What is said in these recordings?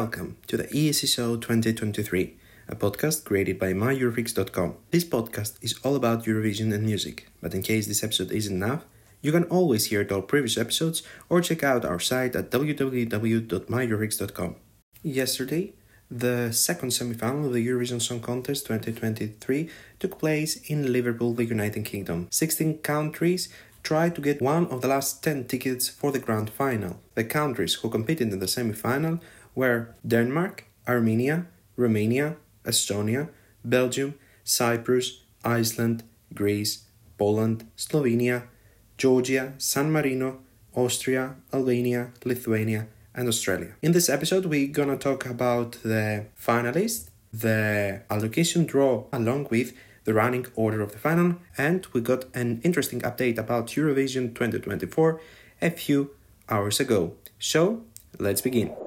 Welcome to the ESC Show 2023, a podcast created by myeurofreaks.com. This podcast is all about Eurovision and music, but in case this episode isn't enough, you can always hear all previous episodes or check out our site at www.myeurofreaks.com. Yesterday, the second semi-final of the Eurovision Song Contest 2023 took place in Liverpool, the United Kingdom. 16 countries tried to get one of the last 10 tickets for the grand final. The countries who competed in the semi-final were Denmark, Armenia, Romania, Estonia, Belgium, Cyprus, Iceland, Greece, Poland, Slovenia, Georgia, San Marino, Austria, Albania, Lithuania, and Australia. In this episode, we're gonna talk about the finalists, the allocation draw, along with the running order of the final, and we got an interesting update about Eurovision 2024 a few hours ago. So, let's begin.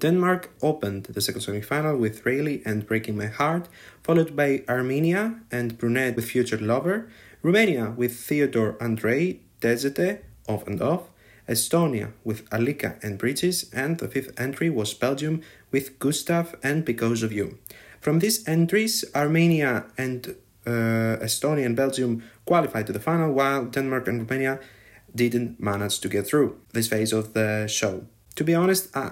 Denmark opened the second semi-final with Reiley and Breaking My Heart, followed by Armenia and Brunette with Future Lover, Romania with Theodor Andrei, Dezete, Off and Off, Estonia with Alika and Bridges, and the fifth entry was Belgium with Gustaph and Because of You. From these entries, Armenia and uh, Estonia and Belgium qualified to the final, while Denmark and Romania didn't manage to get through this phase of the show. To be honest, uh,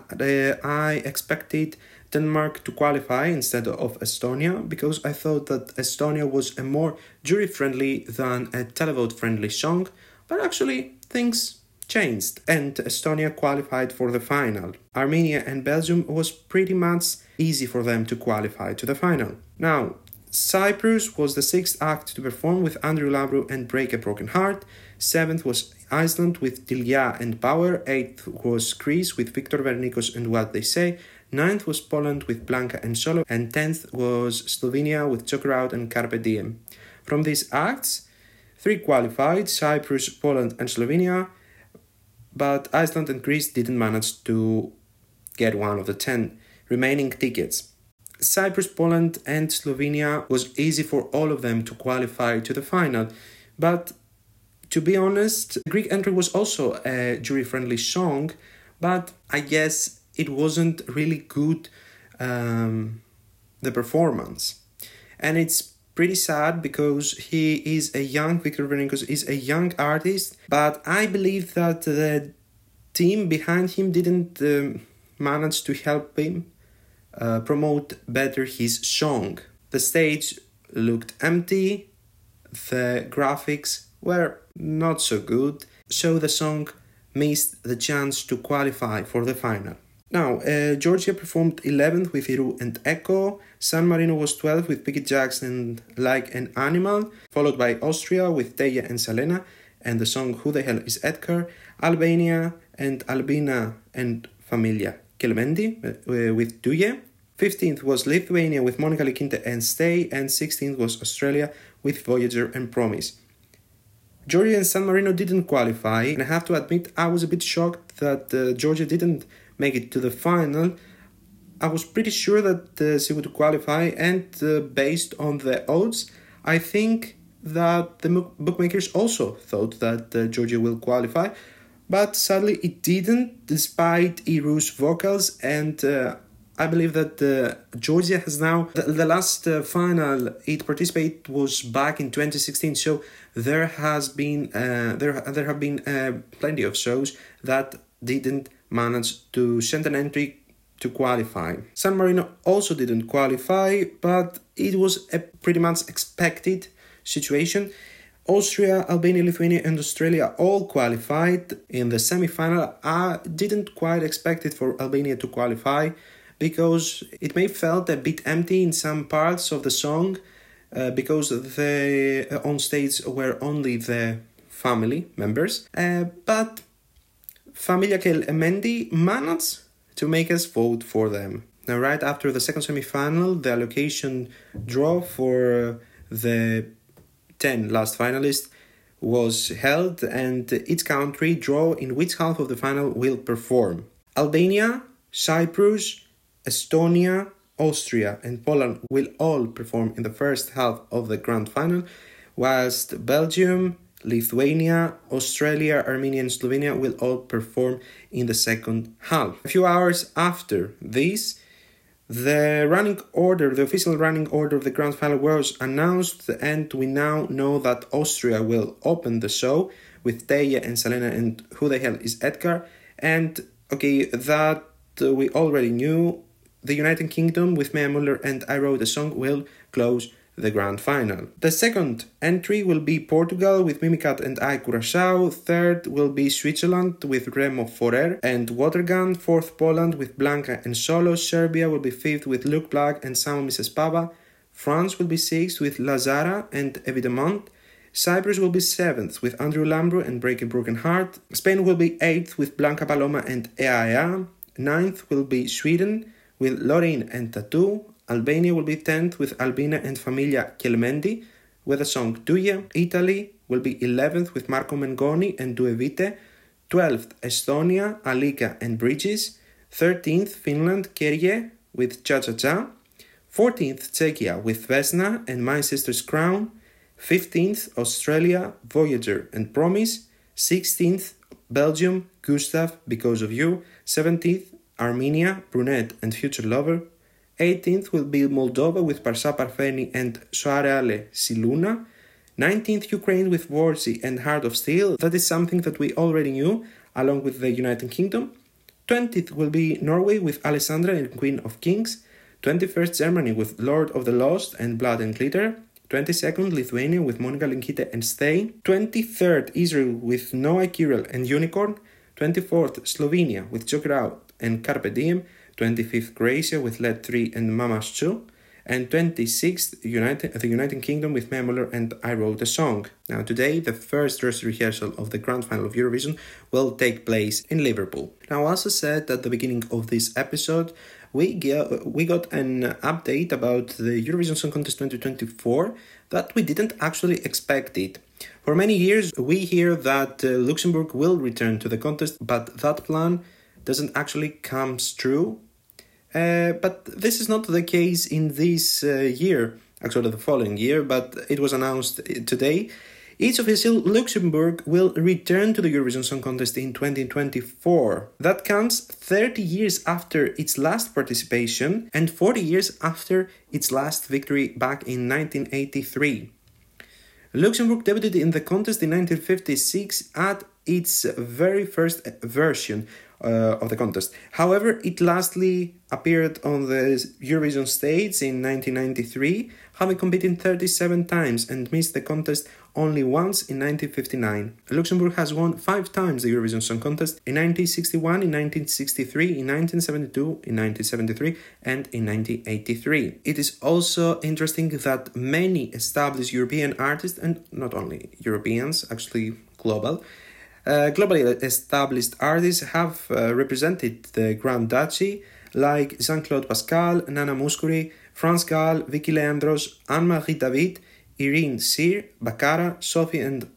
I expected Denmark to qualify instead of Estonia because I thought that Estonia was a more jury friendly than a televote friendly song, but actually things changed and Estonia qualified for the final. Armenia and Belgium was pretty much easy for them to qualify to the final. Now, Cyprus was the sixth act to perform with Andrew Lambrou and Break a Broken Heart. Seventh was Iceland with Dilja and Power. Eighth was Greece with Victor Vernicos and What They Say. Ninth was Poland with Blanka and Solo. And tenth was Slovenia with Joker and Carpe Diem. From these acts, three qualified Cyprus, Poland, and Slovenia. But Iceland and Greece didn't manage to get one of the ten remaining tickets. Cyprus, Poland, and Slovenia was easy for all of them to qualify to the final, but to be honest, Greek entry was also a jury friendly song, but I guess it wasn't really good, um, the performance. And it's pretty sad because he is a young, Victor Vernicos is a young artist, but I believe that the team behind him didn't um, manage to help him uh, promote better his song. The stage looked empty, the graphics were not so good, so the song missed the chance to qualify for the final. Now, uh, Georgia performed 11th with Iru and Echo, San Marino was 12th with Piqued Jacks Like an Animal, followed by Austria with Teya and Salena and the song Who the Hell is Edgar, Albania and Albina and Familia Kelmendi uh, with Duje, 15th was Lithuania with Monika Linkytė and Stay, and 16th was Australia with Voyager and Promise. Georgia and San Marino didn't qualify, and I have to admit I was a bit shocked that uh, Georgia didn't make it to the final. I was pretty sure that uh, she would qualify, and uh, based on the odds, I think that the bookmakers also thought that uh, Georgia will qualify, but sadly it didn't, despite Iru's vocals and uh, I believe that uh, Georgia has now the, the last uh, final it participated was back in 2016. So there has been uh, there there have been uh, plenty of shows that didn't manage to send an entry to qualify. San Marino also didn't qualify, but it was a pretty much expected situation. Austria, Albania, Lithuania, and Australia all qualified in the semi final. I didn't quite expect it for Albania to qualify because it may felt a bit empty in some parts of the song uh, because the uh, on stage were only the family members uh, but Familia Kelmendi managed to make us vote for them. Now, right after the second semi-final, the allocation draw for the 10 last finalists was held and each country draw in which half of the final will perform. Albania, Cyprus, Estonia, Austria, and Poland will all perform in the first half of the grand final, whilst Belgium, Lithuania, Australia, Armenia, and Slovenia will all perform in the second half. A few hours after this, the running order, the official running order of the grand final was announced, and we now know that Austria will open the show with Teya and Salena and Who the Hell is Edgar. And okay, that we already knew. The United Kingdom with Mae Muller and I Wrote a Song will close the grand final. The second entry will be Portugal with Mimikat and Ai Coração. Third will be Switzerland with Remo Forer and Watergun. Fourth, Poland with Blanka and Solo. Serbia will be fifth with Luke Black and Samo mi se spava. France will be sixth with La Zarra and Évidemment. Cyprus will be seventh with Andrew Lambrou and Break a Broken Heart. Spain will be eighth with Blanca Paloma and Ea Ninth will be Sweden with Loreen and Tattoo. Albania will be 10th with Albina and Familia Kelmendi with the song Tuya. Italy will be 11th with Marco Mengoni and Due Vite. 12th Estonia, Alika and Bridges. 13th Finland, Käärijä with Cha Cha Cha. 14th Czechia with Vesna and My Sister's Crown. 15th Australia, Voyager and Promise. 16th Belgium, Gustaph, Because of You. 17th Armenia, Brunette and Future Lover. 18th will be Moldova with Pasha Parfeni and Soarele și luna. 19th Ukraine with Warsi and Heart of Steel. That is something that we already knew, along with the United Kingdom. 20th will be Norway with Alessandra and Queen of Kings. 21st Germany with Lord of the Lost and Blood and Glitter. 22nd Lithuania with Monika Linkytė and Stay. 23rd Israel with Noa Kirel and Unicorn. 24th Slovenia with Joker Out and Carpe Diem. 25th Croatia with Let 3 and Mamas 2, and 26th United, the United Kingdom with Mae Muller and I Wrote a Song. Now today, the first dress rehearsal of the grand final of Eurovision will take place in Liverpool. Now as I said at the beginning of this episode, we, get, we got an update about the Eurovision Song Contest 2024 that we didn't actually expect it. For many years, we hear that uh, Luxembourg will return to the contest, but that plan doesn't actually comes true uh, but this is not the case in this uh, year, actually the following year, but it was announced today. Each official Luxembourg will return to the Eurovision Song Contest in 2024. That comes 30 years after its last participation and 40 years after its last victory back in 1983. Luxembourg debuted in the contest in 1956 at its very first version uh, of the contest. However, it lastly appeared on the Eurovision stage in 1993, having competed 37 times and missed the contest only once in 1959. Luxembourg has won five times the Eurovision Song Contest in 1961, in 1963, in 1972, in 1973, and in 1983. It is also interesting that many established European artists, and not only Europeans, actually global, uh, globally established artists have uh, represented the Grand Duchy, like Jean Claude Pascal, Nana Mouskouri, France Gall, Vicky Leandros, Anne Marie David, Irène Sheer, Baccara, Sophie and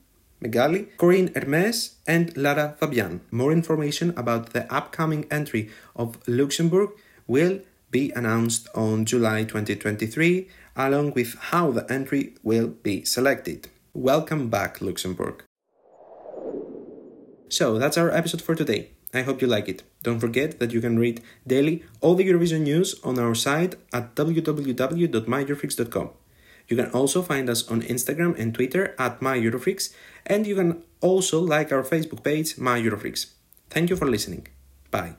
Magaly, Corinne Hermes, and Lara Fabian. More information about the upcoming entry of Luxembourg will be announced on July 2023, along with how the entry will be selected. Welcome back, Luxembourg. So that's our episode for today. I hope you like it. Don't forget that you can read daily all the Eurovision news on our site at www.myeurofreaks.com. You can also find us on Instagram and Twitter at MyEurofreaks, and you can also like our Facebook page, My. Thank you for listening. Bye.